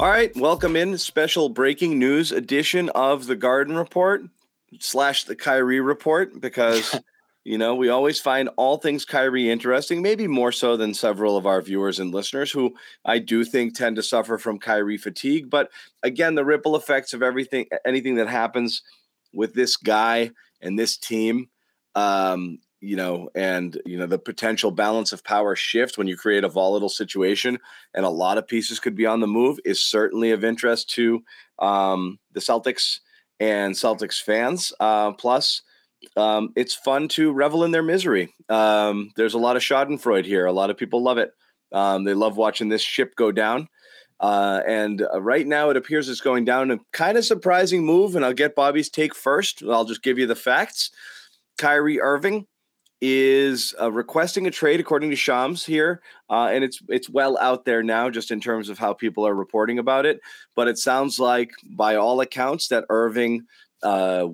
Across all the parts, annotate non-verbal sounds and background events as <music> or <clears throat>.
All right, welcome in special breaking news edition of the Garden Report slash the Kyrie Report because <laughs> you know we always find all things Kyrie interesting, maybe more so than several of our viewers and listeners who I do think tend to suffer from Kyrie fatigue. But again, the ripple effects of everything, anything that happens with this guy and this team, um, you know, and you know the potential balance of power shift when you create a volatile situation, and a lot of pieces could be on the move, is certainly of interest to um, the Celtics and Celtics fans. Uh, plus, um, it's fun to revel in their misery. Um, there's a lot of Schadenfreude here. A lot of people love it. Um, they love watching this ship go down. Uh, and uh, right now, it appears it's going down a kind of surprising move. And I'll get Bobby's take first. I'll just give you the facts. Kyrie Irving is uh, requesting a trade, according to Shams here, uh, and it's it's well out there now, just in terms of how people are reporting about it. But it sounds like, by all accounts, that Irving uh,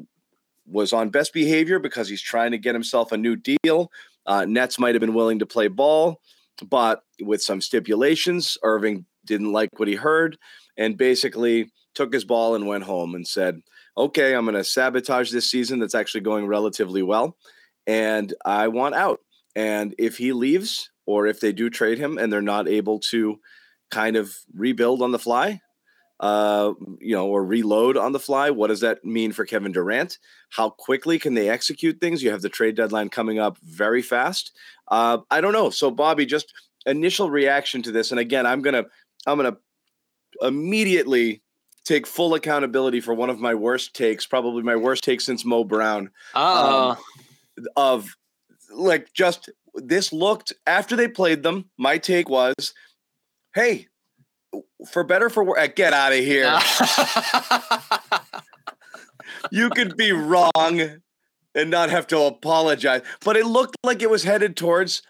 was on best behavior because he's trying to get himself a new deal. Uh, Nets might have been willing to play ball, but with some stipulations, Irving didn't like what he heard and basically took his ball and went home and said, "Okay, I'm going to sabotage this season that's actually going relatively well." And I want out. And if he leaves, or if they do trade him and they're not able to kind of rebuild on the fly, uh, you know, or reload on the fly, what does that mean for Kevin Durant? How quickly can they execute things? You have the trade deadline coming up very fast. Uh, I don't know. So, Bobby, just initial reaction to this, and again, I'm gonna, I'm gonna immediately take full accountability for one of my worst takes, probably my worst take since Mo Brown. Oh, Um, of like just this looked after they played them. My take was, hey, for better for worse, get out of here. <laughs> you could be wrong and not have to apologize. But it looked like it was headed towards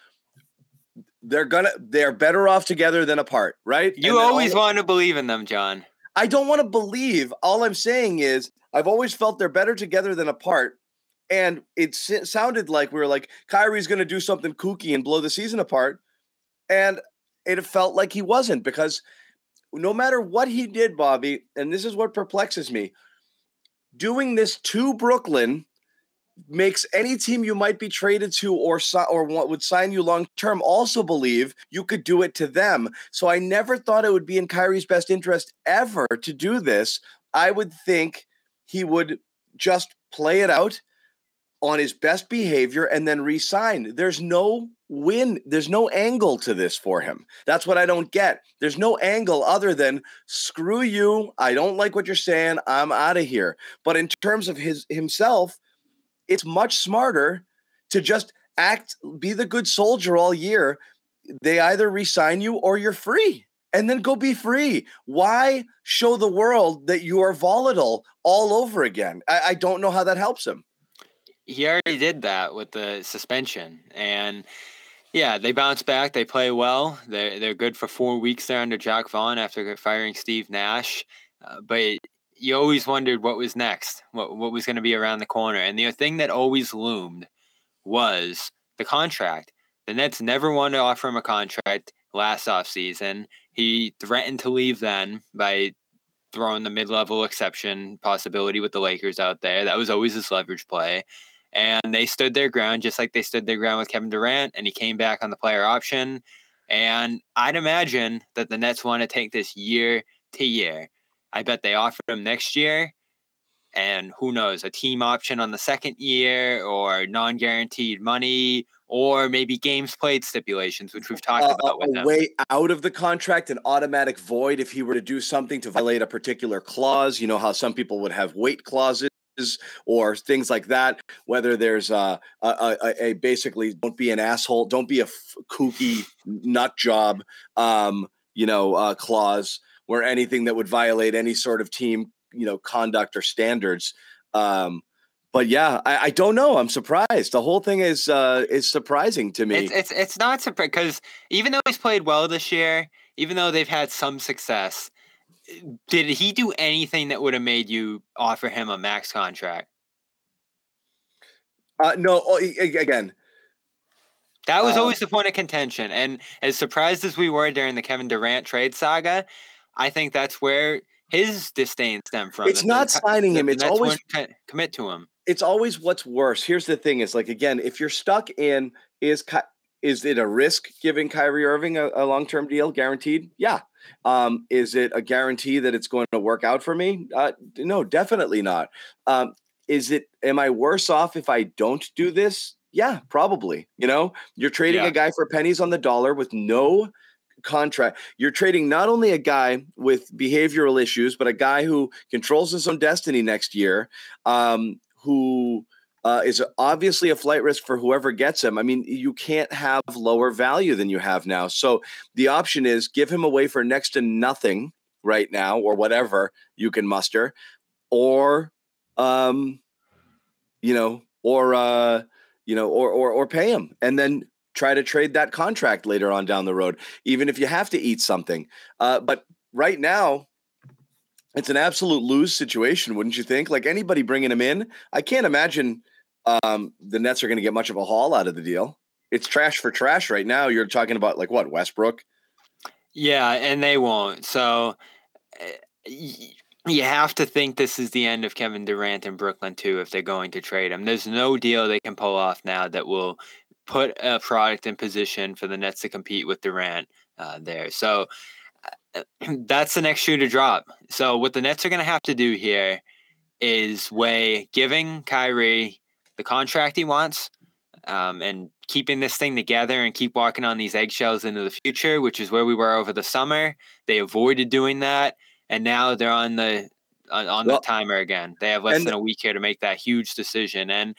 they're gonna they're better off together than apart, right? you always all- want to believe in them, John. I don't want to believe. All I'm saying is I've always felt they're better together than apart. And it sounded like we were like Kyrie's going to do something kooky and blow the season apart, and it felt like he wasn't because no matter what he did, Bobby, and this is what perplexes me, doing this to Brooklyn makes any team you might be traded to or or what would sign you long term also believe you could do it to them. So I never thought it would be in Kyrie's best interest ever to do this. I would think he would just play it out on his best behavior and then resign. There's no win. There's no angle to this for him. That's what I don't get. There's no angle other than screw you. I don't like what you're saying. I'm out of here. But in terms of his himself, it's much smarter to just act, be the good soldier all year. They either resign you or you're free. And then go be free. Why show the world that you are volatile all over again? I, I don't know how that helps him. He already did that with the suspension, and yeah, they bounce back. They play well. They're they're good for four weeks there under Jacque Vaughn after firing Steve Nash. Uh, but you always wondered what was next, what what was going to be around the corner, and the thing that always loomed was the contract. The Nets never wanted to offer him a contract last offseason. He threatened to leave then by throwing the mid-level exception possibility with the Lakers out there. That was always his leverage play. And they stood their ground just like they stood their ground with Kevin Durant, and he came back on the player option. And I'd imagine that the Nets want to take this year to year. I bet they offered him next year, and who knows, a team option on the second year, or non-guaranteed money, or maybe games played stipulations, which we've talked Uh, about with a way out of the contract, an automatic void if he were to do something to violate a particular clause. You know how some people would have weight clauses or things like that. Whether there's a, a, a, a basically don't be an asshole, don't be a f- kooky nut job, um, you know, uh, clause where anything that would violate any sort of team, you know, conduct or standards. Um, but yeah, I, I don't know. I'm surprised. The whole thing is uh, is surprising to me. It's it's it's not surprising because even though he's played well this year, even though they've had some success, did he do anything that would have made you offer him a max contract? Uh, no, oh, again, That was Uh, always the point of contention. And as surprised as we were during the Kevin Durant trade saga, I think that's where his disdain stemmed from. It's not Co- signing him, it's always- commit to him. it's always what's worse. Here's the thing: is like again, if you're stuck in is is it a risk giving Kyrie Irving a, a long term deal guaranteed? Yeah. Um, is it a guarantee that it's going to work out for me? Uh, no, definitely not. Um, is it? Am I worse off if I don't do this? Yeah, probably. You know, you're trading Yeah. a guy for pennies on the dollar with no contract. You're trading not only a guy with behavioral issues, but a guy who controls his own destiny next year, um, who uh, is obviously a flight risk for whoever gets him. I mean, you can't have lower value than you have now. So the option is give him away for next to nothing right now, or whatever you can muster, or, um, you know, or uh, you know, or or or pay him, and then try to trade that contract later on down the road, even if you have to eat something. Uh, but right now, it's an absolute lose situation, wouldn't you think? Like anybody bringing him in, I can't imagine um, the Nets are going to get much of a haul out of the deal. It's trash for trash right now. You're talking about like what Westbrook. Yeah, and they won't. So uh, you have to think this is the end of Kevin Durant in Brooklyn too if they're going to trade him. There's no deal they can pull off now that will put a product in position for the Nets to compete with Durant uh, there. So uh, <clears throat> that's the next shoe to drop. So what the Nets are going to have to do here is weigh giving Kyrie the contract he wants um, and keeping this thing together and keep walking on these eggshells into the future, which is where we were over the summer. They avoided doing that, and now they're on the on, on Well, the timer again. They have less than a week here to make that huge decision, and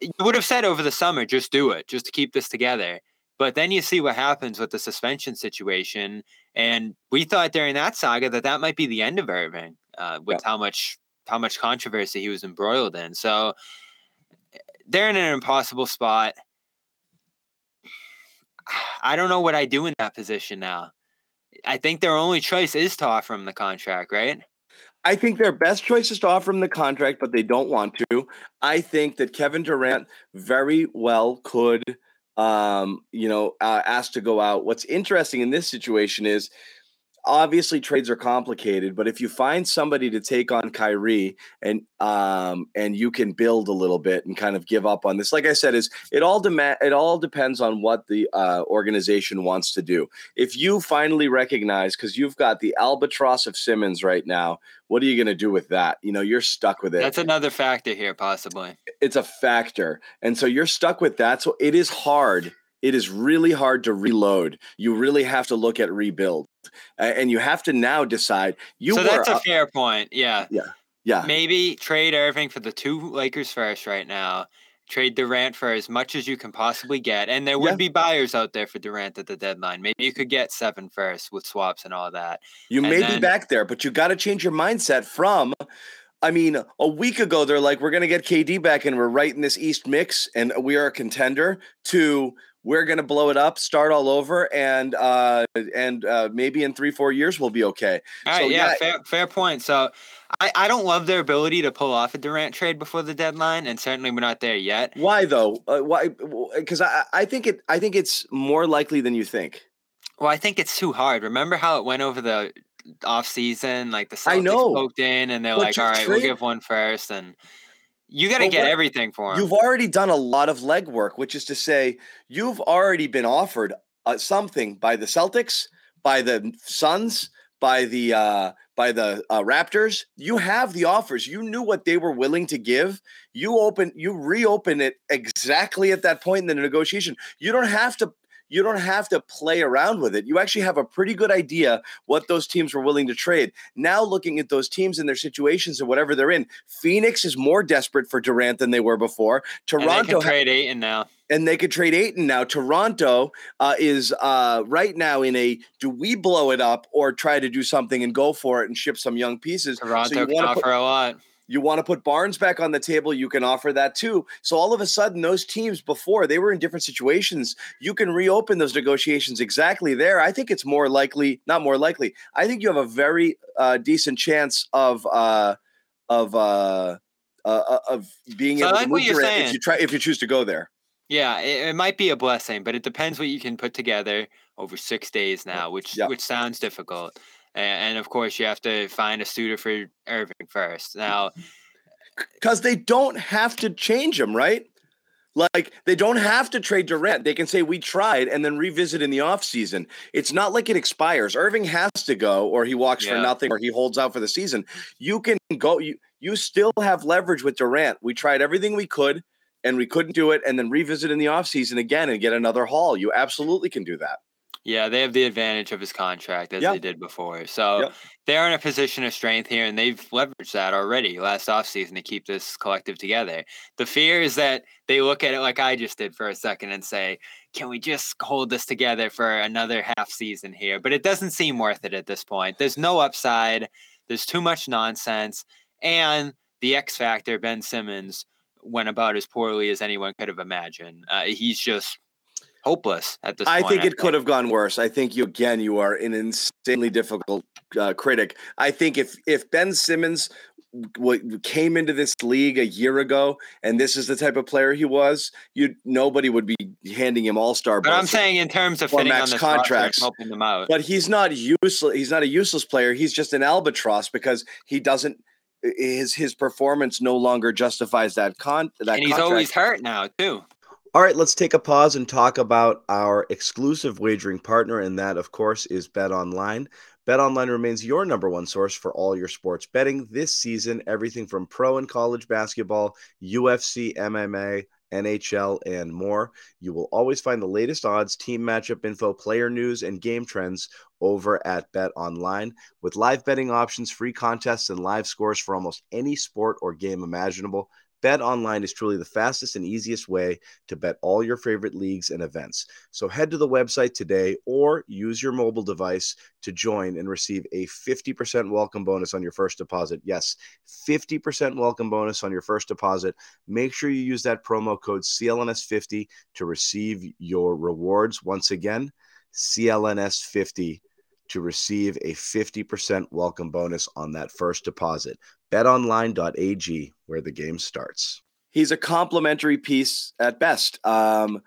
you would have said over the summer, just do it, just to keep this together. But then you see what happens with the suspension situation, and we thought during that saga that that might be the end of Irving, uh, with how much how much controversy he was embroiled in. So they're in an impossible spot. I don't know what I do in that position now. I think their only choice is to offer him the contract, right? I think their best choice is to offer him the contract, but they don't want to. I think that Kevin Durant very well could, um, you know, uh, ask to go out. What's interesting in this situation is obviously trades are complicated, but if you find somebody to take on Kyrie and um and you can build a little bit and kind of give up on this, like I said, is it all demand it all depends on what the uh, organization wants to do. If you finally recognize, because you've got the albatross of Simmons right now, what are you going to do with that? You know, you're stuck with it That's another factor here, possibly. it's a factor. And so you're stuck with that. So it is hard. It is really hard to reload. You really have to look at rebuild. And you have to now decide you so that's a up- fair point. Yeah. yeah. Yeah. Maybe trade Irving for the two Lakers first right now. Trade Durant for as much as you can possibly get. And there would Yeah. be buyers out there for Durant at the deadline. Maybe you could get seven first with swaps and all that. You and may be back there, but you got to change your mindset from I mean, a week ago they're like we're going to get KD back and we're right in this East mix and we are a contender to we're going to blow it up, start all over and uh and uh maybe in 3-4 years we'll be okay. All right, So, yeah, yeah. fair fair point. So I, I don't love their ability to pull off a Durant trade before the deadline, and certainly we're not there yet. Why though? Uh, why? Because I, I think it. I think it's more likely than you think. Well, I think it's too hard. Remember how it went over the off season? Like the Celtics I know, poked in and they're but like, all right, we'll trade- give one first. And You got to get what- everything for him. You've already done a lot of legwork, which is to say, you've already been offered uh, something by the Celtics, by the Suns, by the uh, by the uh, Raptors. You have the offers. You knew what they were willing to give. You open, you reopen it exactly at that point in the negotiation. You don't have to. You don't have to play around with it. You actually have a pretty good idea what those teams were willing to trade. Now, looking at those teams and their situations and whatever they're in, Phoenix is more desperate for Durant than they were before. and they Toronto trade Ayton now. and they could trade Ayton now. Toronto uh, is uh, right now in a do we blow it up or try to do something and go for it and ship some young pieces? Toronto you can offer put, a lot. You want to put Barnes back on the table, you can offer that too. So all of a sudden, those teams before they were in different situations, you can reopen those negotiations exactly there. I think it's more likely, not more likely. I think you have a very uh, decent chance of uh, of uh, uh, of being So able like to move you're if you try if you choose to go there. Yeah, it, it might be a blessing, but it depends what you can put together over six days now, which Yeah. which sounds difficult. And, and of course, you have to find a suitor for Irving first. Now, because they don't have to change him, right? Like they don't have to trade Durant. They can say we tried and then revisit in the offseason. It's not like it expires. Irving has to go or he walks for nothing or he holds out for the season. You can go you you still have leverage with Durant. We tried everything we could and we couldn't do it and then revisit in the offseason again and get another haul. You absolutely can do that. Yeah, they have the advantage of his contract as they did before. So Yep. they're in a position of strength here, and they've leveraged that already last offseason to keep this collective together. The fear is that they look at it like I just did for a second and say, can we just hold this together for another half season here? But it doesn't seem worth it at this point. There's no upside, there's too much nonsense, and the X factor, Ben Simmons, went about as poorly as anyone could have imagined. Uh, he's just hopeless at this I point. think it could have gone worse. I think you again you are an insanely difficult uh, critic. I think if if Ben Simmons w- came into this league a year ago and this is the type of player he was, you nobody would be handing him all star. But I'm saying in terms of fitting on max the contracts, contracts. helping them out. but he's not useless. He's not a useless player. He's just an albatross because he doesn't. His his performance no longer justifies that con. That and he's contract. always hurt now too. All right, let's take a pause and talk about our exclusive wagering partner, and that, of course, is Bet Online. Bet Online remains your number one source for all your sports betting this season. Everything from pro and college basketball, UFC, MMA, NHL, and more. You will always find the latest odds, team matchup info, player news, and game trends over at Bet Online. With live betting options, free contests, and live scores for almost any sport or game imaginable, Bet Online is truly the fastest and easiest way to bet all your favorite leagues and events. So head to the website today or use your mobile device to join and receive a 50% welcome bonus on your first deposit. Yes, 50% welcome bonus on your first deposit. Make sure you use that promo code CLNS50 to receive your rewards. Once again, CLNS50 to receive a 50% welcome bonus on that first deposit. BetOnline.ag, where the game starts. He's a complimentary piece at best. Um,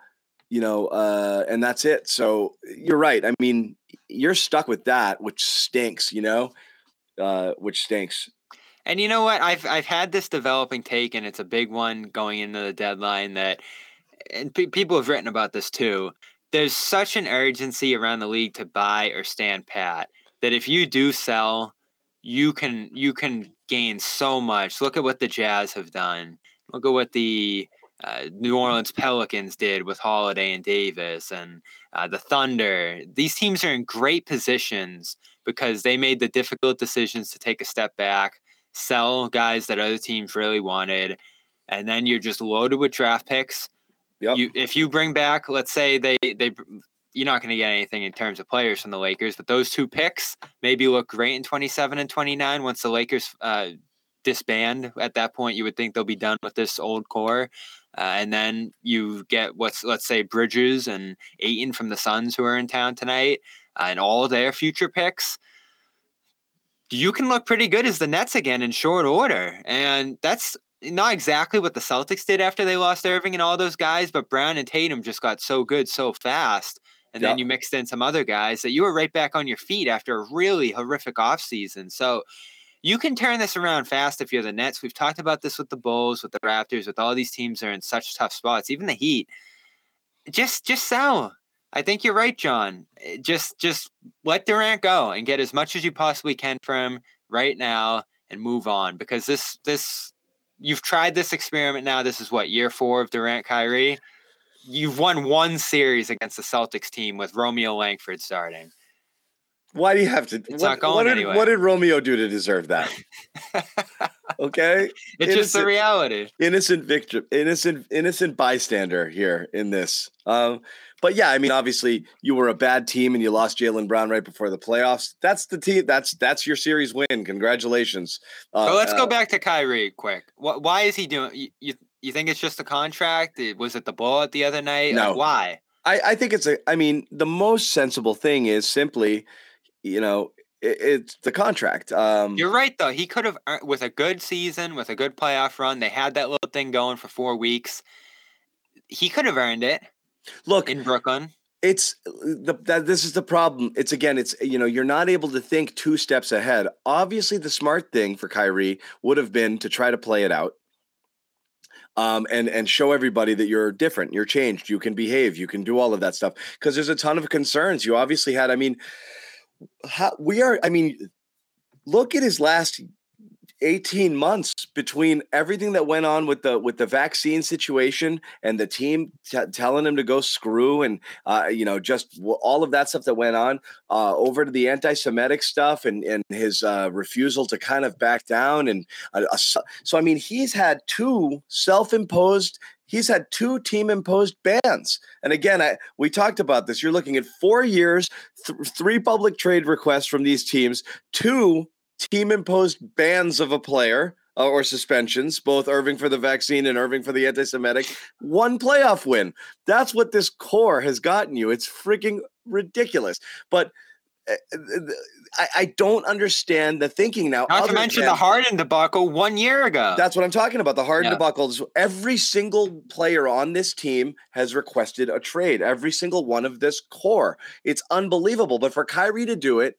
you know, uh, and that's it. So you're right. I mean, you're stuck with that, which stinks, you know, uh, which stinks. And you know what? I've I've had this developing take, and it's a big one going into the deadline. That, and pe- people have written about this too. There's such an urgency around the league to buy or stand pat that if you do sell, you can you can gain so much. Look at what the Jazz have done. Look at what the uh, New Orleans Pelicans did with Holiday and Davis, and uh, the Thunder. These teams are in great positions because they made the difficult decisions to take a step back, sell guys that other teams really wanted, and then you're just loaded with draft picks. Yep. You, if you bring back, let's say they they, you're not going to get anything in terms of players from the Lakers, but those two picks maybe look great in 27 and 29 once the Lakers uh, disband. At that point, you would think they'll be done with this old core. Uh, and then you get what's let's say Bridges and Ayton from the Suns who are in town tonight, uh, and all their future picks. You can look pretty good as the Nets again in short order, and that's not exactly what the Celtics did after they lost Irving and all those guys. But Brown and Tatum just got so good so fast, and then you mixed in some other guys that you were right back on your feet after a really horrific offseason. So you can turn this around fast if you're the Nets. We've talked about this with the Bulls, with the Raptors, with all these teams that are in such tough spots. Even the Heat. Just just sell. I think you're right, John. Just just let Durant go and get as much as you possibly can from him right now and move on because this this you've tried this experiment now. This is what year four of Durant Kyrie. You've won one series against the Celtics team with Romeo Langford starting. Why do you have to? It's what, not going what did, anywhere. what did Romeo do to deserve that? <laughs> Okay, It's just the reality. innocent victim, innocent, innocent bystander here in this. Um, but yeah, I mean, obviously, you were a bad team and you lost Jaylen Brown right before the playoffs. That's the team. That's that's your series win. Congratulations. Uh, But let's uh, go back to Kyrie quick. Wh- Why is he doing? You, you you think it's just the contract? It- Was it the blowout the other night? Like, No. why? I, I think it's a. I mean, the most sensible thing is simply, you know, it's the contract. Um, You're right though. He could have with a good season, with a good playoff run. They had that little thing going for four weeks. He could have earned it look, in Brooklyn. it's the that this is the problem. It's again, it's you know, you're not able to think two steps ahead. Obviously, the smart thing for Kyrie would have been to try to play it out. Um, and and show everybody that you're different, you're changed, you can behave, you can do all of that stuff. Because there's a ton of concerns. You obviously had. I mean, how, we are. I mean, look at his last 18 months between everything that went on with the with the vaccine situation and the team t- telling him to go screw and uh, you know just w- all of that stuff that went on uh, over to the anti-Semitic stuff and and his uh, refusal to kind of back down and uh, so I mean he's had two self-imposed he's had two team-imposed bans. And again I we talked about this. You're looking at four years th- three public trade requests from these teams two team imposed bans of a player uh, or suspensions, both Irving for the vaccine and Irving for the anti Semitic, one playoff win. That's what this core has gotten you. It's freaking ridiculous. But uh, uh, I, I don't understand the thinking now. Not to mention than- the Harden debacle one year ago. that's what I'm talking about. The Harden Yeah. debacle. Every single player on this team has requested a trade. Every single one of this core. It's unbelievable. But for Kyrie to do it,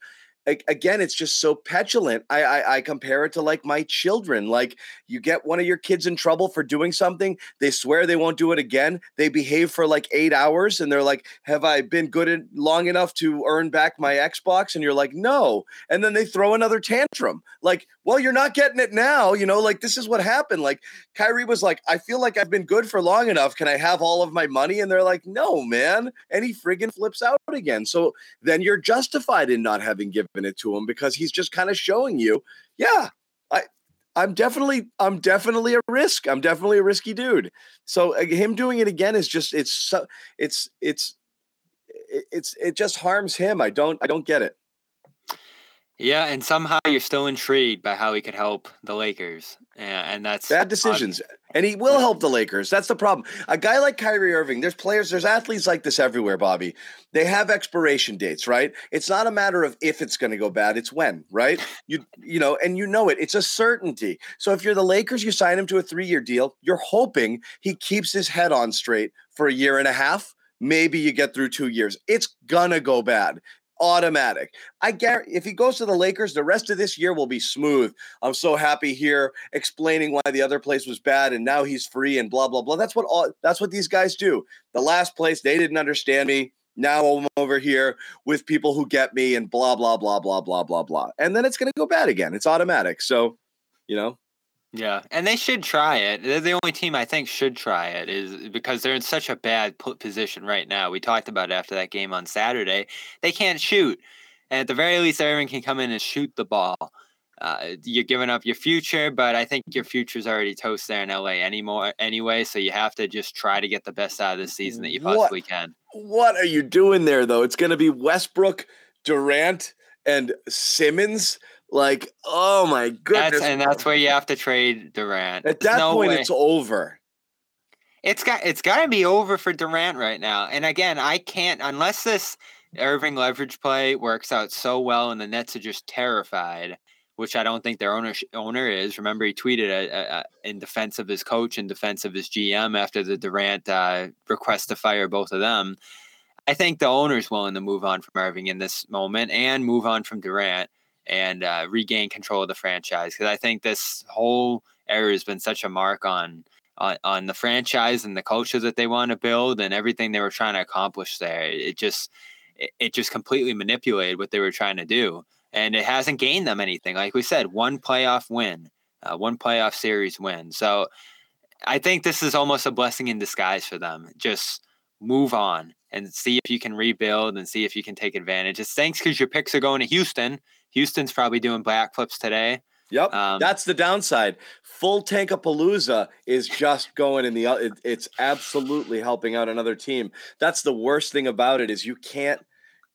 again, it's just so petulant. I, I I compare it to like my children. Like you get one of your kids in trouble for doing something, they swear they won't do it again. They behave for like eight hours, and they're like, "Have I been good en- long enough to earn back my Xbox?" And you're like, "No." And then they throw another tantrum. Like, well, you're not getting it now. You know, like this is what happened. Like Kyrie was like, I feel like I've been good for long enough. Can I have all of my money? And they're like, no, man. And he friggin' flips out again. So then you're justified in not having given it to him because he's just kind of showing you, yeah, I. I'm definitely, I'm definitely a risk. I'm definitely a risky dude. So uh, him doing it again is just, it's so, it's, it's, it's, it just harms him. I don't, I don't get it. Yeah, and somehow you're still intrigued by how he could help the Lakers, and, and that's Bad decisions. And he will help the Lakers. That's the problem. A guy like Kyrie Irving, there's players, there's athletes like this everywhere, Bobby. They have expiration dates, right? It's not a matter of if it's going to go bad, it's when, right? You you know, and you know it. It's a certainty. So if you're the Lakers, you sign him to a 3-year deal, you're hoping he keeps his head on straight for a year and a half. Maybe you get through 2 years. It's gonna go bad. Automatic. I guarantee if he goes to the Lakers, the rest of this year will be smooth. I'm so happy here explaining why the other place was bad and now he's free and blah blah blah. That's what all that's what these guys do. The last place they didn't understand me. Now I'm over here with people who get me and blah blah blah blah blah blah blah. And then it's going to go bad again. It's automatic. So, you know, Yeah, and they should try it. They're the only team I think should try it is because they're in such a bad position right now. We talked about it after that game on Saturday. They can't shoot, and at the very least, everyone can come in and shoot the ball. Uh, you're giving up your future, but I think your future's already toast there in LA anymore anyway. So you have to just try to get the best out of this season that you What? possibly can. what are you doing there though? It's going to be Westbrook, Durant, and Simmons. Like, oh my goodness! That's, and that's where you have to trade Durant. At There's that no point, way- it's over. It's got it's got to be over for Durant right now. And again, I can't unless this Irving leverage play works out so well, and the Nets are just terrified, which I don't think their owner owner is. Remember, he tweeted uh, uh, in defense of his coach, in defense of his GM after the Durant uh, request to fire both of them. I think the owner's willing to move on from Irving in this moment and move on from Durant. And uh, regain control of the franchise because I think this whole era has been such a mark on on, on the franchise and the culture that they want to build and everything they were trying to accomplish there. It just it, it just completely manipulated what they were trying to do, and it hasn't gained them anything. Like we said, one playoff win, uh, one playoff series win. So I think this is almost a blessing in disguise for them. Just move on and see if you can rebuild and see if you can take advantage. It's thanks because your picks are going to Houston. Houston's probably doing backflips today. Yep, um, that's the downside. Full tank of Palooza is just going in the. It, it's absolutely helping out another team. That's the worst thing about it is you can't.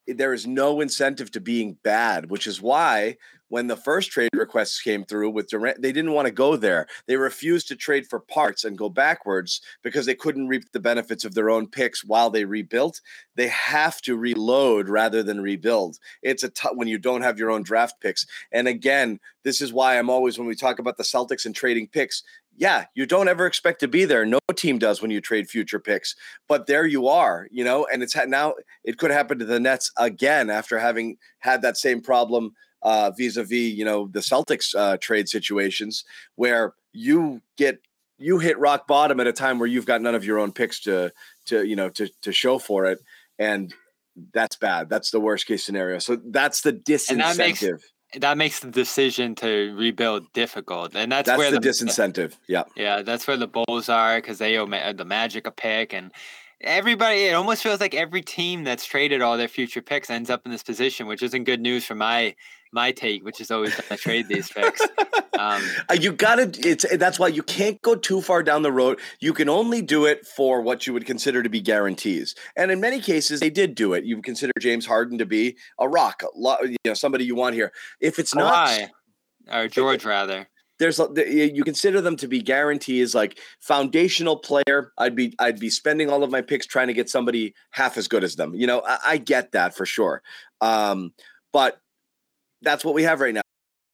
There is no incentive to being bad, which is why when the first trade requests came through with Durant, they didn't want to go there. They refused to trade for parts and go backwards because they couldn't reap the benefits of their own picks while they rebuilt. They have to reload rather than rebuild. It's a t- when you don't have your own draft picks. And again, this is why I'm always when we talk about the Celtics and trading picks, yeah, you don't ever expect to be there. No team does when you trade future picks, but there you are, you know, and it's had now it could happen to the Nets again after having had that same problem uh, vis-a-vis you know the Celtics uh, trade situations where you get you hit rock bottom at a time where you've got none of your own picks to to you know to to show for it and that's bad. That's the worst case scenario. So that's the disincentive that makes, that makes, the decision to rebuild difficult and that's, that's where the, the disincentive. Yeah. Yeah that's where the bulls are because they owe the magic a pick and everybody it almost feels like every team that's traded all their future picks ends up in this position which isn't good news for my my take, which is always to trade these picks. Um, <laughs> uh, you gotta. It's that's why you can't go too far down the road. You can only do it for what you would consider to be guarantees, and in many cases, they did do it. You consider James Harden to be a rock, you know, somebody you want here. If it's not, or George rather. There's you consider them to be guarantees, like foundational player. I'd be I'd be spending all of my picks trying to get somebody half as good as them. You know, I, I get that for sure. Um, but that's what we have right now.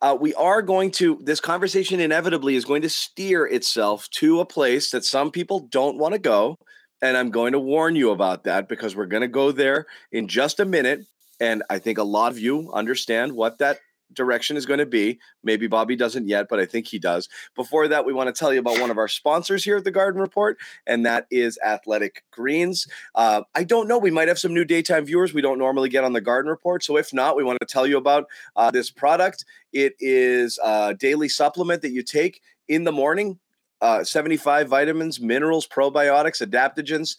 Uh, we are going to, this conversation inevitably is going to steer itself to a place that some people don't want to go. And I'm going to warn you about that because we're going to go there in just a minute. And I think a lot of you understand what that direction is going to be. Maybe Bobby doesn't yet, but I think he does. Before that, we want to tell you about one of our sponsors here at the Garden Report, and that is Athletic Greens. Uh, I don't know. We might have some new daytime viewers we don't normally get on the Garden Report. So if not, we want to tell you about uh, this product. It is a daily supplement that you take in the morning. Uh, 75 vitamins, minerals, probiotics, adaptogens.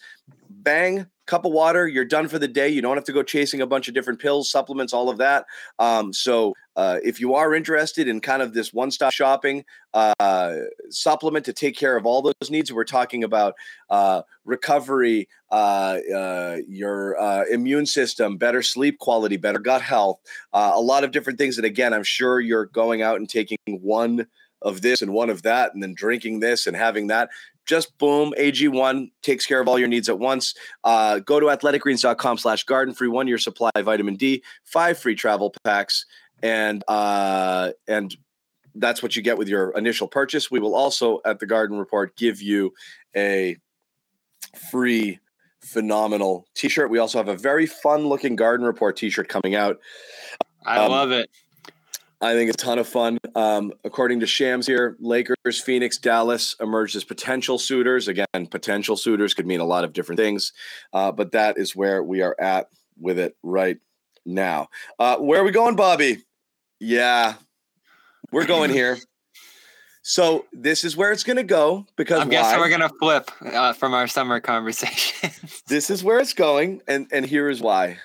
Bang, cup of water, you're done for the day. You don't have to go chasing a bunch of different pills, supplements, all of that. Um, so, uh, if you are interested in kind of this one stop shopping uh, supplement to take care of all those needs, we're talking about uh, recovery, uh, uh, your immune system, better sleep quality, better gut health, a lot of different things that, again, I'm sure you're going out and taking one of this and one of that, and then drinking this and having that. Just boom ag1 takes care of all your needs at once. Uh, go to athleticgreens.com slash garden free one year supply of vitamin d five free travel packs and uh, and that's what you get with your initial purchase we will also at the garden report give you a free phenomenal t-shirt we also have a very fun looking garden report t-shirt coming out i um, love it I think it's a ton of fun. Um, according to Shams here, Lakers, Phoenix, Dallas emerged as potential suitors. Again, potential suitors could mean a lot of different things, uh, but that is where we are at with it right now. Uh, where are we going, Bobby? Yeah, we're going here. So this is where it's going to go because I'm guessing we're going to flip uh, from our summer <laughs> conversation. this is where it's going, and and here is why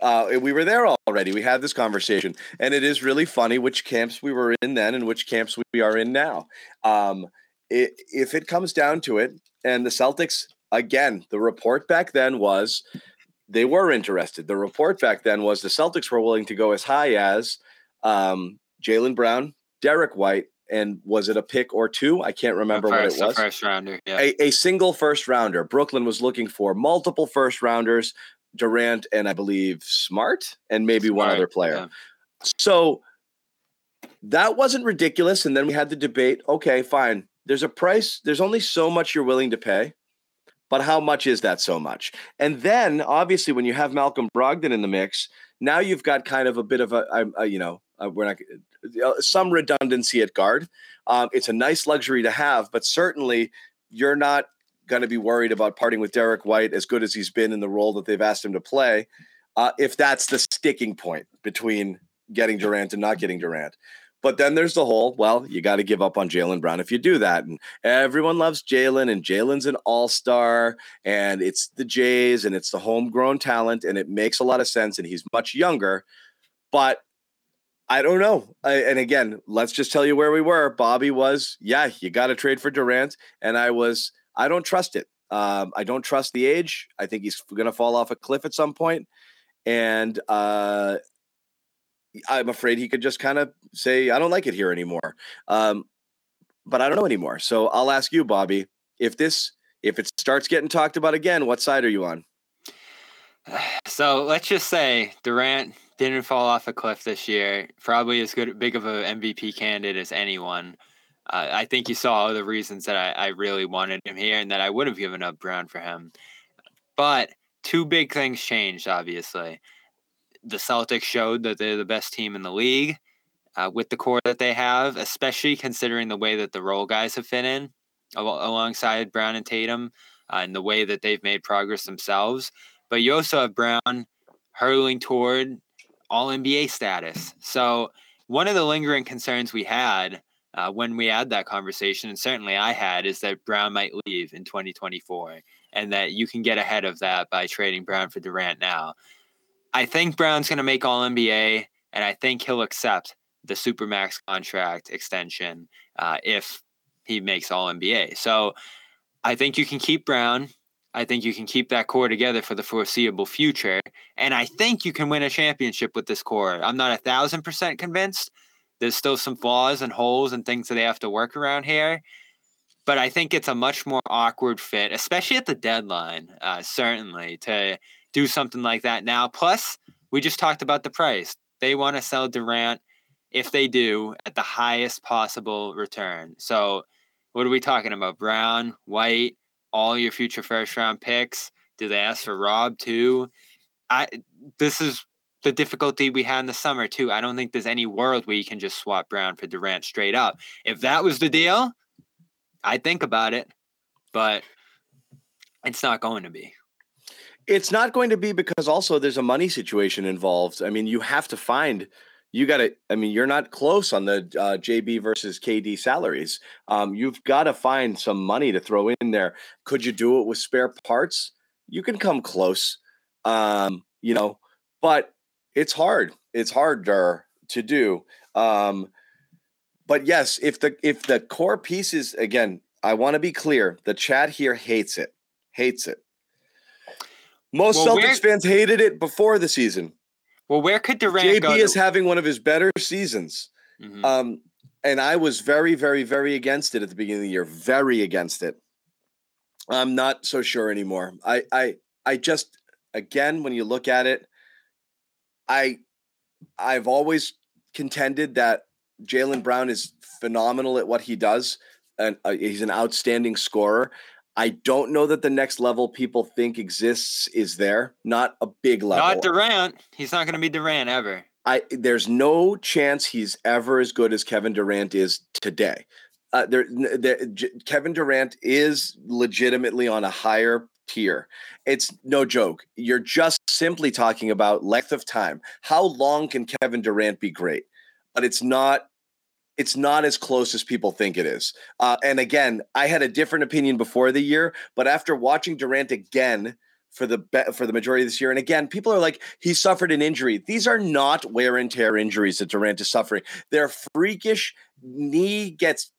uh, we were there already. We had this conversation, and it is really funny which camps we were in then and which camps we are in now. Um, it, if it comes down to it, and the Celtics again, the report back then was they were interested. The report back then was the Celtics were willing to go as high as um, Jaylen Brown, Derrick White, and was it a pick or two? I can't remember first, what it was. first rounder. Yeah. A, a single first rounder. Brooklyn was looking for multiple first rounders, Durant and I believe Smart and maybe one other player. yeah. So that wasn't ridiculous. And then we had the debate. Okay, fine. There's a price. There's only so much you're willing to pay, but how much is that so much? And then obviously, when you have Malcolm Brogdon in the mix, now you've got kind of a bit of a, a, a you know, uh we're not uh, some redundancy at guard. Um, it's a nice luxury to have, but certainly you're not going to be worried about parting with Derrick White as good as he's been in the role that they've asked him to play. Uh, if that's the sticking point between getting Durant and not getting Durant. But then there's the whole, well, you got to give up on Jaylen Brown if you do that. And everyone loves Jaylen, and Jaylen's an all star, and it's the Jays, and it's the homegrown talent, and it makes a lot of sense. And he's much younger. But I don't know. I, and again, let's just tell you where we were. Bobby was, yeah, you got to trade for Durant. And I was, I don't trust it. Um, I don't trust the age. I think he's going to fall off a cliff at some point. And uh, I'm afraid he could just kind of say, I don't like it here anymore. Um, but I don't know anymore. So I'll ask you, Bobby, if this, if it starts getting talked about again, what side are you on? So let's just say Durant didn't fall off a cliff this year. Probably as good, big of a MVP candidate as anyone. Uh, I think you saw all the reasons that I, I really wanted him here and that I would have given up Brown for him. But two big things changed, obviously. The Celtics showed that they're the best team in the league uh, with the core that they have, especially considering the way that the role guys have fit in al- alongside Brown and Tatum uh, and the way that they've made progress themselves. But you also have Brown hurtling toward all NBA status. So, one of the lingering concerns we had uh, when we had that conversation, and certainly I had, is that Brown might leave in 2024 and that you can get ahead of that by trading Brown for Durant now. I think Brown's going to make All NBA, and I think he'll accept the Supermax contract extension uh, if he makes All NBA. So I think you can keep Brown. I think you can keep that core together for the foreseeable future. And I think you can win a championship with this core. I'm not a thousand percent convinced. There's still some flaws and holes and things that they have to work around here. But I think it's a much more awkward fit, especially at the deadline, uh, certainly, to do something like that now. Plus, we just talked about the price. They want to sell Durant, if they do, at the highest possible return. So, what are we talking about? Brown, White, all your future first round picks? Do they ask for Rob too? I this is the difficulty we had in the summer too. I don't think there's any world where you can just swap Brown for Durant straight up. If that was the deal, I'd think about it, but it's not going to be. It's not going to be because also there's a money situation involved. I mean, you have to find you got to. I mean, you're not close on the uh, JB versus KD salaries. Um, you've got to find some money to throw in there. Could you do it with spare parts? You can come close, um, you know, but it's hard. It's harder to do. Um, but yes, if the if the core pieces again, I want to be clear. The chat here hates it. Hates it. Most Well, Celtics fans hated it before the season. Well, where could Durant JB go? is to- having one of his better seasons. Mhm. Um, and I was very, very, very against it at the beginning of the year. Very against it. I'm not so sure anymore. I, I, I just, again, when you look at it, I, I've always contended that Jaylen Brown is phenomenal at what he does, and uh, he's an outstanding scorer. I don't know that the next level people think exists is there. Not a big level. Not Durant. He's not going to be Durant ever. I there's no chance he's ever as good as Kevin Durant is today. Uh, there, there, J- Kevin Durant is legitimately on a higher tier. It's no joke. You're just simply talking about length of time. How long can Kevin Durant be great? But it's not. It's not as close as people think it is. Uh, and again, I had a different opinion before the year, but after watching Durant again for the be- for the majority of this year. And again, people are like, he suffered an injury. These are not wear and tear injuries that Durant is suffering. They're freakish knee gets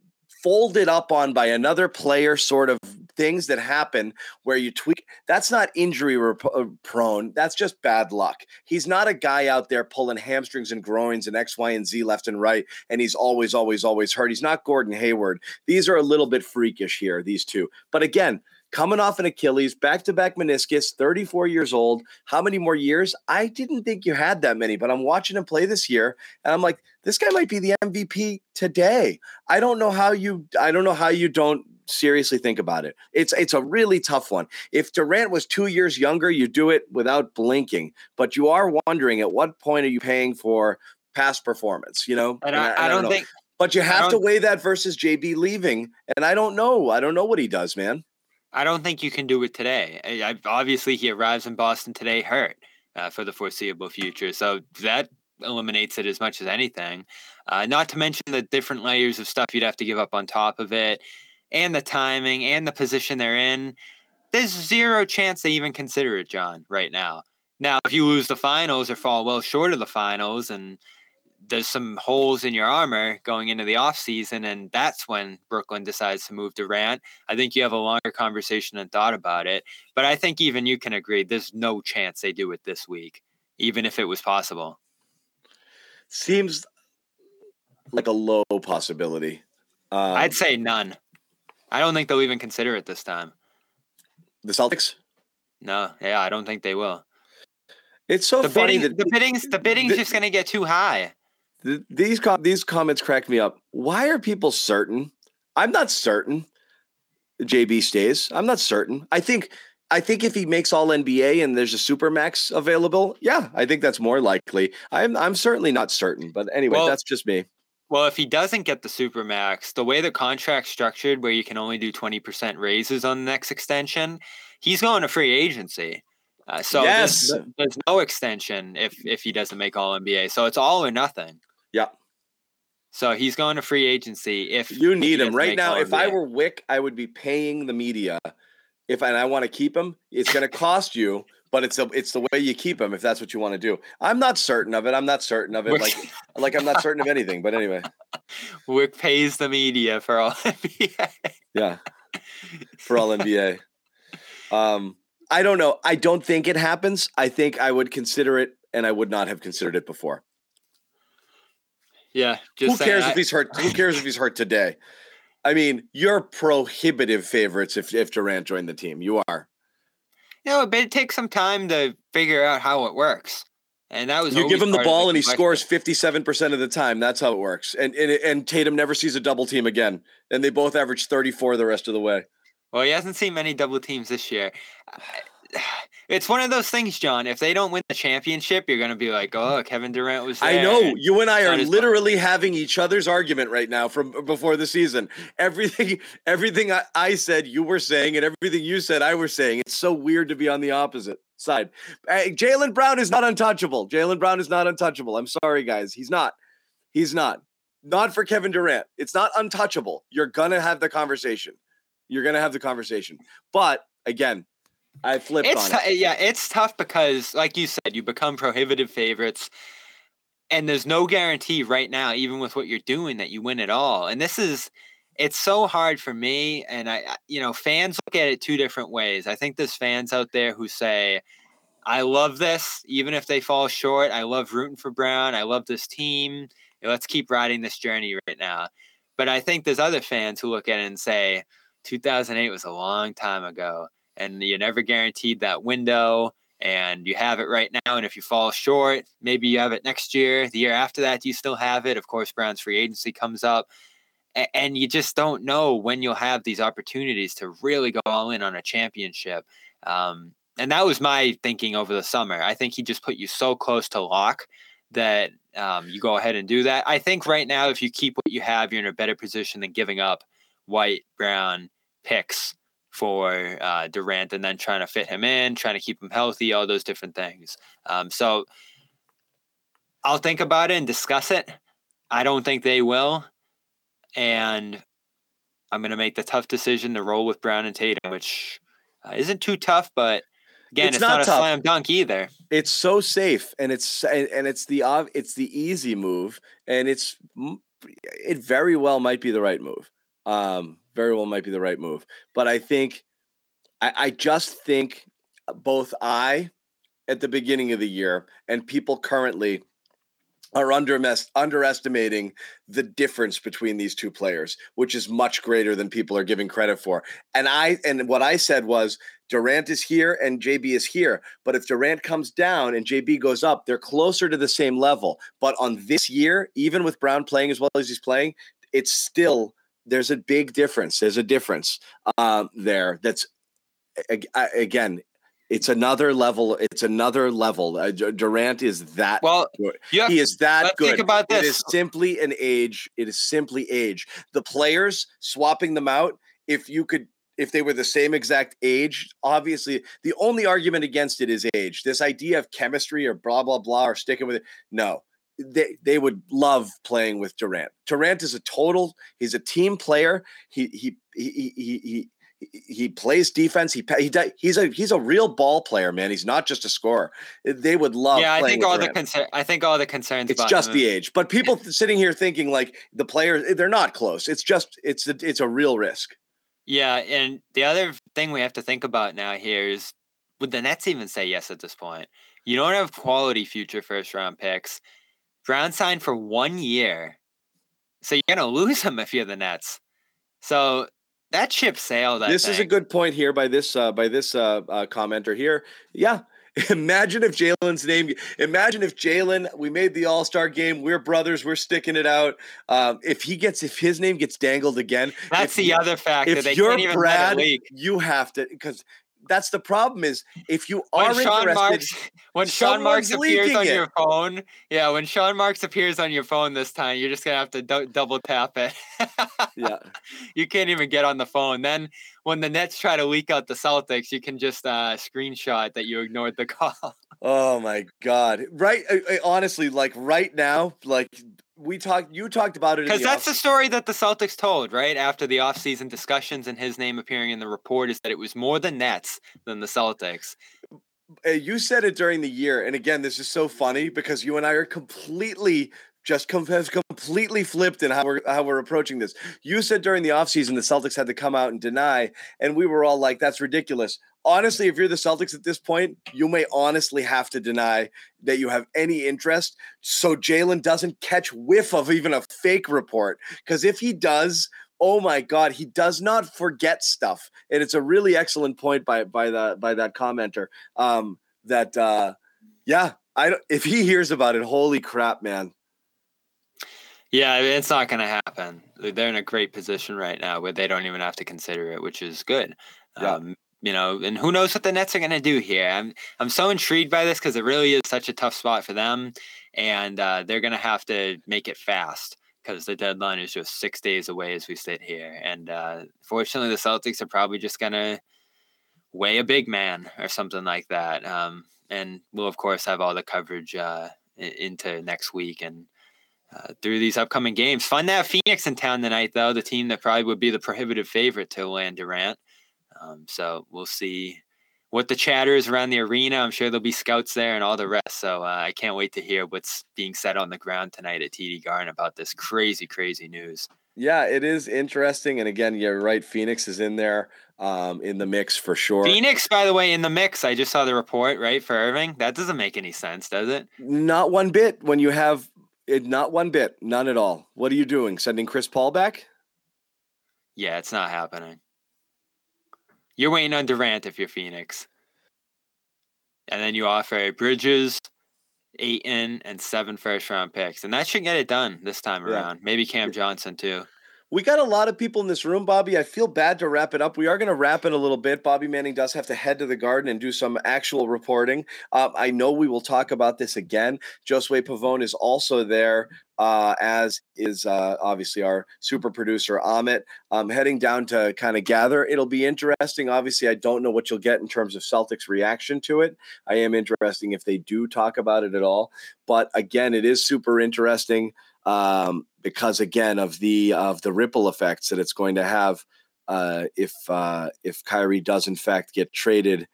folded up on by another player sort of things that happen where you tweak. That's not injury rep- uh, prone. That's just bad luck. He's not a guy out there pulling hamstrings and groins and X, Y, and Z left and right, and he's always, always, always hurt. He's not Gordon Hayward. These are a little bit freakish here, these two. But again, coming off an Achilles, back to back meniscus, 34 years old. How many more years? I didn't think you had that many, but I'm watching him play this year and I'm like, this guy might be the MVP today. I don't know how you I don't know how you don't seriously think about it. It's it's a really tough one. If Durant was 2 years younger, you do it without blinking, but you are wondering at what point are you paying for past performance, you know? And I, I, don't, know. think but you have to weigh that versus JB leaving, and I don't know. I don't know what he does, man. I don't think you can do it today. I, I, obviously, he arrives in Boston today hurt uh, for the foreseeable future, so that eliminates it as much as anything. Uh, not to mention the different layers of stuff you'd have to give up on top of it, and the timing and the position they're in. There's zero chance they even consider it, John, right now. Now, if you lose the finals or fall well short of the finals, and there's some holes in your armor going into the offseason, and that's when Brooklyn decides to move Durant. I think you have a longer conversation and thought about it. But I think even you can agree there's no chance they do it this week, even if it was possible. Seems like a low possibility. Um, I'd say none. I don't think they'll even consider it this time. the Celtics. No, yeah, I don't think they will. It's so The funny bidding, that the bidding's the bidding's the- just going to get too high. th- these com- these comments crack me up. Why are people certain? I'm not certain. JB stays. I'm not certain. I think I think if he makes all NBA and there's a super max available, yeah, I think that's more likely. I'm I'm certainly not certain, but anyway, Well- that's just me. Well, if he doesn't get the supermax, the way the contract's structured, where you can only do twenty percent raises on the next extension, he's going to free agency. Uh, so there's- Yes. there's, no extension if if he doesn't make All NBA. So it's all or nothing. Yeah. So he's going to free agency if You need him right now. If I were Wyc, I would be paying the media. If and I want to keep him, it's going to cost you, but it's the it's the way you keep them if that's what you want to do. I'm not certain of it. I'm not certain of it. Like <laughs> like I'm not certain of anything. But anyway, Wyc pays the media for All <laughs> NBA. yeah, for all NBA. Um, I don't know. I don't think it happens. I think I would consider it, and I would not have considered it before. yeah, just Who cares I- if he's hurt? Who cares if he's hurt today? I mean, you're prohibitive favorites if if Durant joined the team. You are. You know, but it takes some time to figure out how it works. And that was You give him the ball and he scores fifty-seven percent of the time. That's how it works. And, and and Tatum never sees a double team again. And they both average thirty-four the rest of the way. Well, he hasn't seen many double teams this year. It's one of those things, John. If they don't win the championship, you're going to be like, "Oh, Kevin Durant was." I know you and I are literally having each other's argument right now from uh, before the season. Everything, <laughs> everything I, I said, you were saying, and everything you said, I was saying. It's so weird to be on the opposite side. Hey, Jaylen Brown is not untouchable. Jaylen Brown is not untouchable. I'm sorry, guys. He's not. He's not. Not for Kevin Durant. It's not untouchable. You're gonna have the conversation. You're gonna have the conversation. But again, I flipped It's on it. yeah, it's tough because, like you said, you become prohibitive favorites, and there's no guarantee right now, even with what you're doing, that you win at all. And this is, it's so hard for me. And I- you know, fans look at it two different ways. I think there's fans out there who say, "I love this, even if they fall short. I love rooting for Brown. I love this team. Let's keep riding this journey right now." But I think there's other fans who look at it and say, 2008 was a long time ago and you're never guaranteed that window and you have it right now and if you fall short maybe you have it next year the year after that you still have it? Of course brown's free agency comes up and you just don't know when you'll have these opportunities to really go all in on a championship um, and that was my thinking over the summer. I think he just put you so close to lock that um, you go ahead and do that. I think right now if you keep what you have you're in a better position than giving up white brown picks for uh, Durant and then trying to fit him in, trying to keep him healthy, all those different things. Um, so I'll think about it and discuss it. I don't think they will. And I'm going to make the tough decision to roll with Brown and Tatum, which uh, isn't too tough, but again, It's it's, not not, tough. a slam dunk either. it's so safe and it's and it's the it's the easy move and it's it very well might be the right move um very well might be the right move but i think I, I just think both I, at the beginning of the year, and people currently are under underestimating the difference between these two players, which is much greater than people are giving credit for. And I and what I said was Durant is here and JB is here. But if Durant comes down and JB goes up, they're closer to the same level. But on this year, even with Brown playing as well as he's playing, it's still there's a big difference. There's a difference um, there. That's again, it's another level. It's another level. Uh, Durant is that well. Good. he is that good. Think about this. It is simply an age. It is simply age. The players swapping them out. If you could, if they were the same exact age, obviously the only argument against it is age. This idea of chemistry or blah blah blah or sticking with it. No, they they would love playing with Durant. Durant is a total. He's a team player. He he he he he he plays defense. He, he he's a he's a real ball player, man. He's not just a scorer. They would love. Yeah, I think all Durant. the concern. I think all the concerns. It's just the age, but people sitting here thinking like the players, they're not close. It's just it's a, it's a real risk. Yeah, and the other thing we have to think about now here is would the Nets even say yes at this point? You don't have quality future first round picks. Brown signed for one year, so you're gonna lose <laughs> him if you're the Nets. So that ship sailed. I this think. is a good point here by this uh, by this uh, uh, commenter here. Yeah, <laughs> imagine if Jaylen's name. Imagine if Jaylen. We made the All Star game. We're brothers. We're sticking it out. Um, if he gets, if his name gets dangled again, that's the other factor. If they you're can't even Brad, you have to because that's the problem is if you are when Sean interested, Marks, when Sean Marks appears on it. your phone, yeah, when Sean Marks appears on your phone this time, you're just gonna have to do- double tap it. yeah, <laughs> you can't even get on the phone. Then when the Nets try to leak out the Celtics, you can just uh, screenshot that you ignored the <laughs> call. oh my god! Right, honestly, like right now, like we talked you talked about it because that's off- the story that the celtics told right? After the offseason discussions and his name appearing in the report is that it was more the nets than the celtics. Uh, you said it during the year and again this is so funny because you and i are completely just com- has completely flipped in how we're how we're approaching this. You said during the offseason the Celtics had to come out and deny, and we were all like, "That's ridiculous." Honestly, if you're the Celtics at this point, you may honestly have to deny that you have any interest, so Jaylen doesn't catch whiff of even a fake report. Because if he does, oh my God, he does not forget stuff, and it's a really excellent point by by the by that commenter. Um, that uh, yeah, I if he hears about it, holy crap, man yeah, it's not going to happen. They're in a great position right now where they don't even have to consider it, which is good. Yeah. Um, you know, and who knows what the Nets are going to do here? I'm I'm so intrigued by this because it really is such a tough spot for them, and uh, they're going to have to make it fast because the deadline is just six days away as we sit here. And uh, fortunately, the Celtics are probably just going to weigh a big man or something like that. Um, and we'll of course have all the coverage uh, into next week and uh, through these upcoming games. Fun to have Phoenix in town tonight, though, the team that probably would be the prohibitive favorite to land Durant. Um, so we'll see what the chatter is around the arena. I'm sure there'll be scouts there and all the rest. So uh, I can't wait to hear what's being said on the ground tonight at TD Garden about this crazy, crazy news. Yeah, it is interesting. And again, you're right. Phoenix is in there um, in the mix for sure. Phoenix, by the way, in the mix. I just saw the report, right, for Irving. That doesn't make any sense, does it? Not one bit when you have it, not one bit, none at all. What are you doing? Sending Chris Paul back? Yeah, it's not happening. You're waiting on Durant if you're Phoenix. And then you offer Bridges, Ayton, and seven first round picks. And that should get it done this time yeah. around. Maybe Cam Johnson too. We got a lot of people in this room, Bobby. I feel bad to wrap it up. We are going to wrap it a little bit. Bobby Manning does have to head to the garden and do some actual reporting. Uh, I know we will talk about this again. Josue Pavon is also there, uh, as is uh, obviously our super producer, Amit, um, heading down to kind of gather. It'll be interesting. Obviously, I don't know what you'll get in terms of Celtics' reaction to it. I am interesting if they do talk about it at all. But again, it is super interesting um, because again of the of the ripple effects that it's going to have uh, if uh, if Kyrie does in fact get traded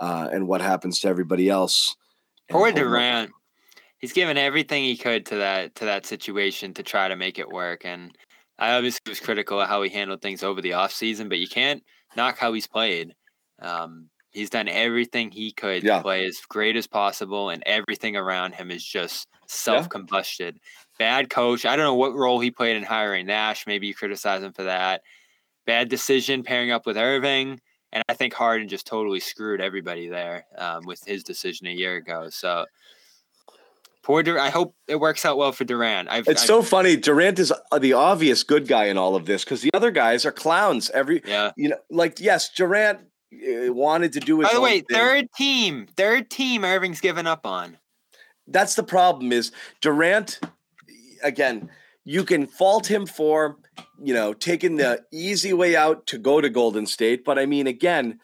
uh, and what happens to everybody else. Poor Durant. He's given everything he could to that to that situation to try to make it work. And I obviously was critical of how he handled things over the offseason, but you can't knock how he's played. Um, he's done everything he could Yeah. to play as great as possible, and everything around him is just self combusted. Bad coach. I don't know what role he played in hiring Nash. Maybe you criticize him for that. Bad decision pairing up with Irving. And I think Harden just totally screwed everybody there um, with his decision a year ago. So poor I hope it works out well for Durant. I've, It's I've- so funny. Durant is uh, the obvious good guy in all of this because the other guys are clowns. Every yeah. you know, like yes, Durant uh, wanted to do it. By the way, thing. third team, third team, Irving's given up on. That's the problem. Is Durant again? You can fault him for you know taking the easy way out to go to Golden State, but I mean, again,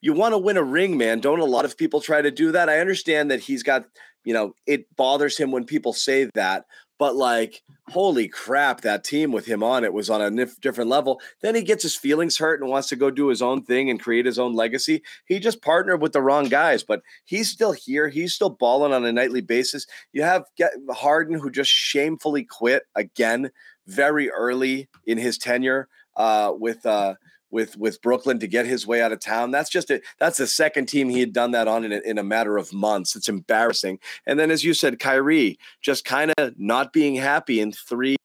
you want to win a ring, man. Don't a lot of people try to do that? I understand that he's got you know it bothers him when people say that, but like, holy crap, that team with him on it was on a nif- different level. Then he gets his feelings hurt and wants to go do his own thing and create his own legacy. He just partnered with the wrong guys, but he's still here. He's still balling on a nightly basis. You have Harden, who just shamefully quit again very early in his tenure uh, with. Uh, with with Brooklyn to get his way out of town. That's just it. That's the second team he had done that on in a, in a matter of months. It's embarrassing. And then, as you said, Kyrie just kind of not being happy in three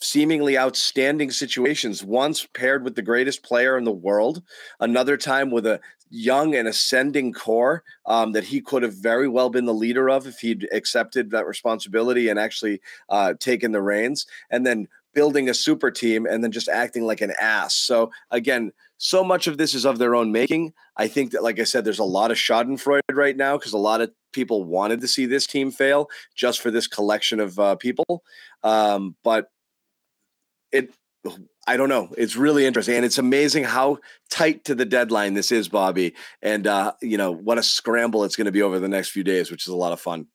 seemingly outstanding situations. Once paired with the greatest player in the world, another time with a young and ascending core um, that he could have very well been the leader of if he'd accepted that responsibility and actually uh, taken the reins. And then building a super team and then just acting like an ass. So again, so much of this is of their own making. I think that, like I said, there's a lot of Schadenfreude right now because a lot of people wanted to see this team fail just for this collection of uh, people. Um, but it, I don't know. It's really interesting, and it's amazing how tight to the deadline this is, Bobby. And uh, you know what a scramble it's going to be over the next few days, which is a lot of fun.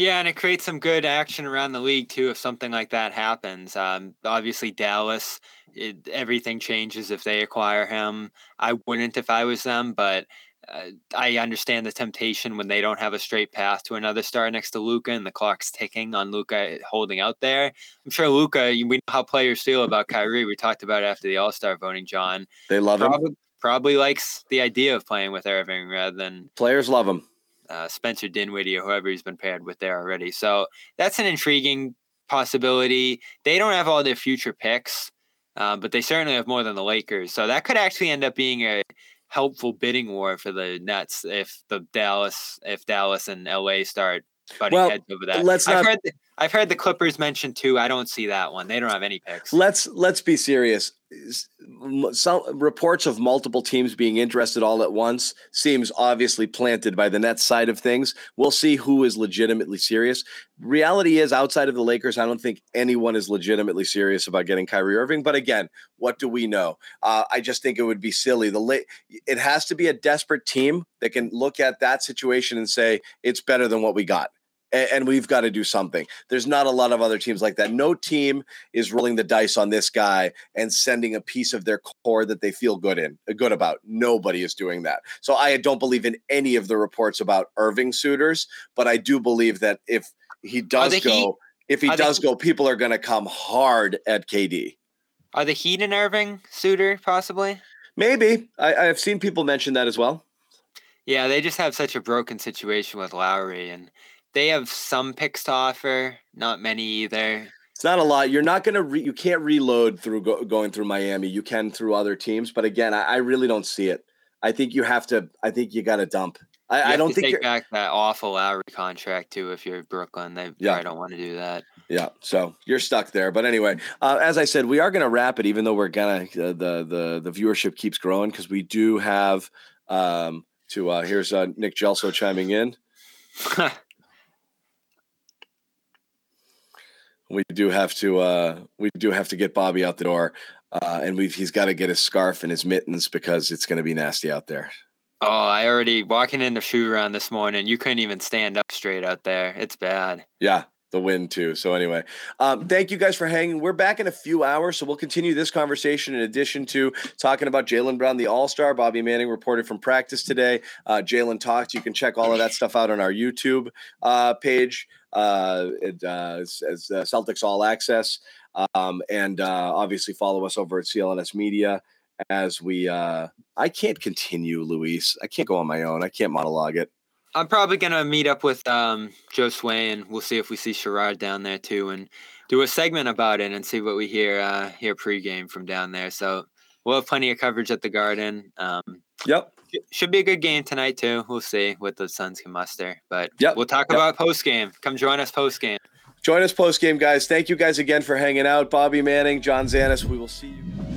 Yeah, and it creates some good action around the league too if something like that happens. Um, obviously, Dallas, it, everything changes if they acquire him. I wouldn't if I was them, but uh, I understand the temptation when they don't have a straight path to another star next to Luka and the clock's ticking on Luka holding out there. I'm sure Luka, we know how players feel about Kyrie. We talked about it after the All Star voting, John. They love him. Probably, probably likes the idea of playing with Irving rather than Players love him. Uh, Spencer Dinwiddie or whoever he's been paired with there already. So that's an intriguing possibility. They don't have all their future picks, uh, but they certainly have more than the Lakers. So that could actually end up being a helpful bidding war for the Nets if the Dallas, if Dallas and LA start butting Well, heads over that. let's I've not- heard, I've heard the Clippers mentioned too. I don't see that one. They don't have any picks. Let's let's be serious. Some reports of multiple teams being interested all at once seems obviously planted by the Nets side of things. We'll see who is legitimately serious. Reality is, outside of the Lakers, I don't think anyone is legitimately serious about getting Kyrie Irving. But again, what do we know? Uh, I just think it would be silly. The late, it has to be a desperate team that can look at that situation and say it's better than what we got. And we've got to do something. There's not a lot of other teams like that. No team is rolling the dice on this guy and sending a piece of their core that they feel good in, uh, good about. Nobody is doing that. So I don't believe in any of the reports about Irving suitors, but I do believe that if he does go, Heat- if he are the does go, people are going to come hard at KD. Are the Heat and Irving suitor possibly? Maybe I, I've seen people mention that as well. Yeah, they just have such a broken situation with Lowry, and they have some picks to offer, not many either. It's not a lot. You're not going to, re- you can't reload through go- going through Miami. You can through other teams, but again, I, I really don't see it. I think you have to. I think you got to dump. I, I don't think take back that awful Lowry contract too. If you're Brooklyn, they Yeah. probably don't want to do that. Yeah, so you're stuck there. But anyway, uh, as I said, we are going to wrap it, even though we're gonna uh, the the the viewership keeps growing because we do have um, to. Uh, here's uh, Nick Gelso chiming in. <laughs> We do have to. Uh, we do have to get Bobby out the door, uh, and we've he's got to get his scarf and his mittens because it's going to be nasty out there. oh, I already walking in the shoe around this morning. You couldn't even stand up straight out there. It's bad. Yeah, the wind too. So anyway, um, thank you guys for hanging. We're back in a few hours, so we'll continue this conversation in addition to talking about Jaylen Brown, the All Star. Bobby Manning reported from practice today. Uh, Jaylen talked. You can check all of that stuff out on our YouTube uh, page. Uh, it, uh, as as, uh, Celtics All Access, um, and uh, obviously follow us over at CLNS Media as we uh I can't continue, Luis. I can't go on my own. I can't monologue it. I'm probably gonna meet up with um, Joe Sway and we'll see if we see Sherrod down there too, and do a segment about it and see what we hear uh, hear pregame from down there. So we'll have plenty of coverage at the Garden. Um, Yep. Should be a good game tonight too. We'll see what the Suns can muster, but Yep. we'll talk Yep. about post game. Come join us post game. Join us post game, guys. Thank you guys again for hanging out. Bobby Manning, John Zannis. We will see you.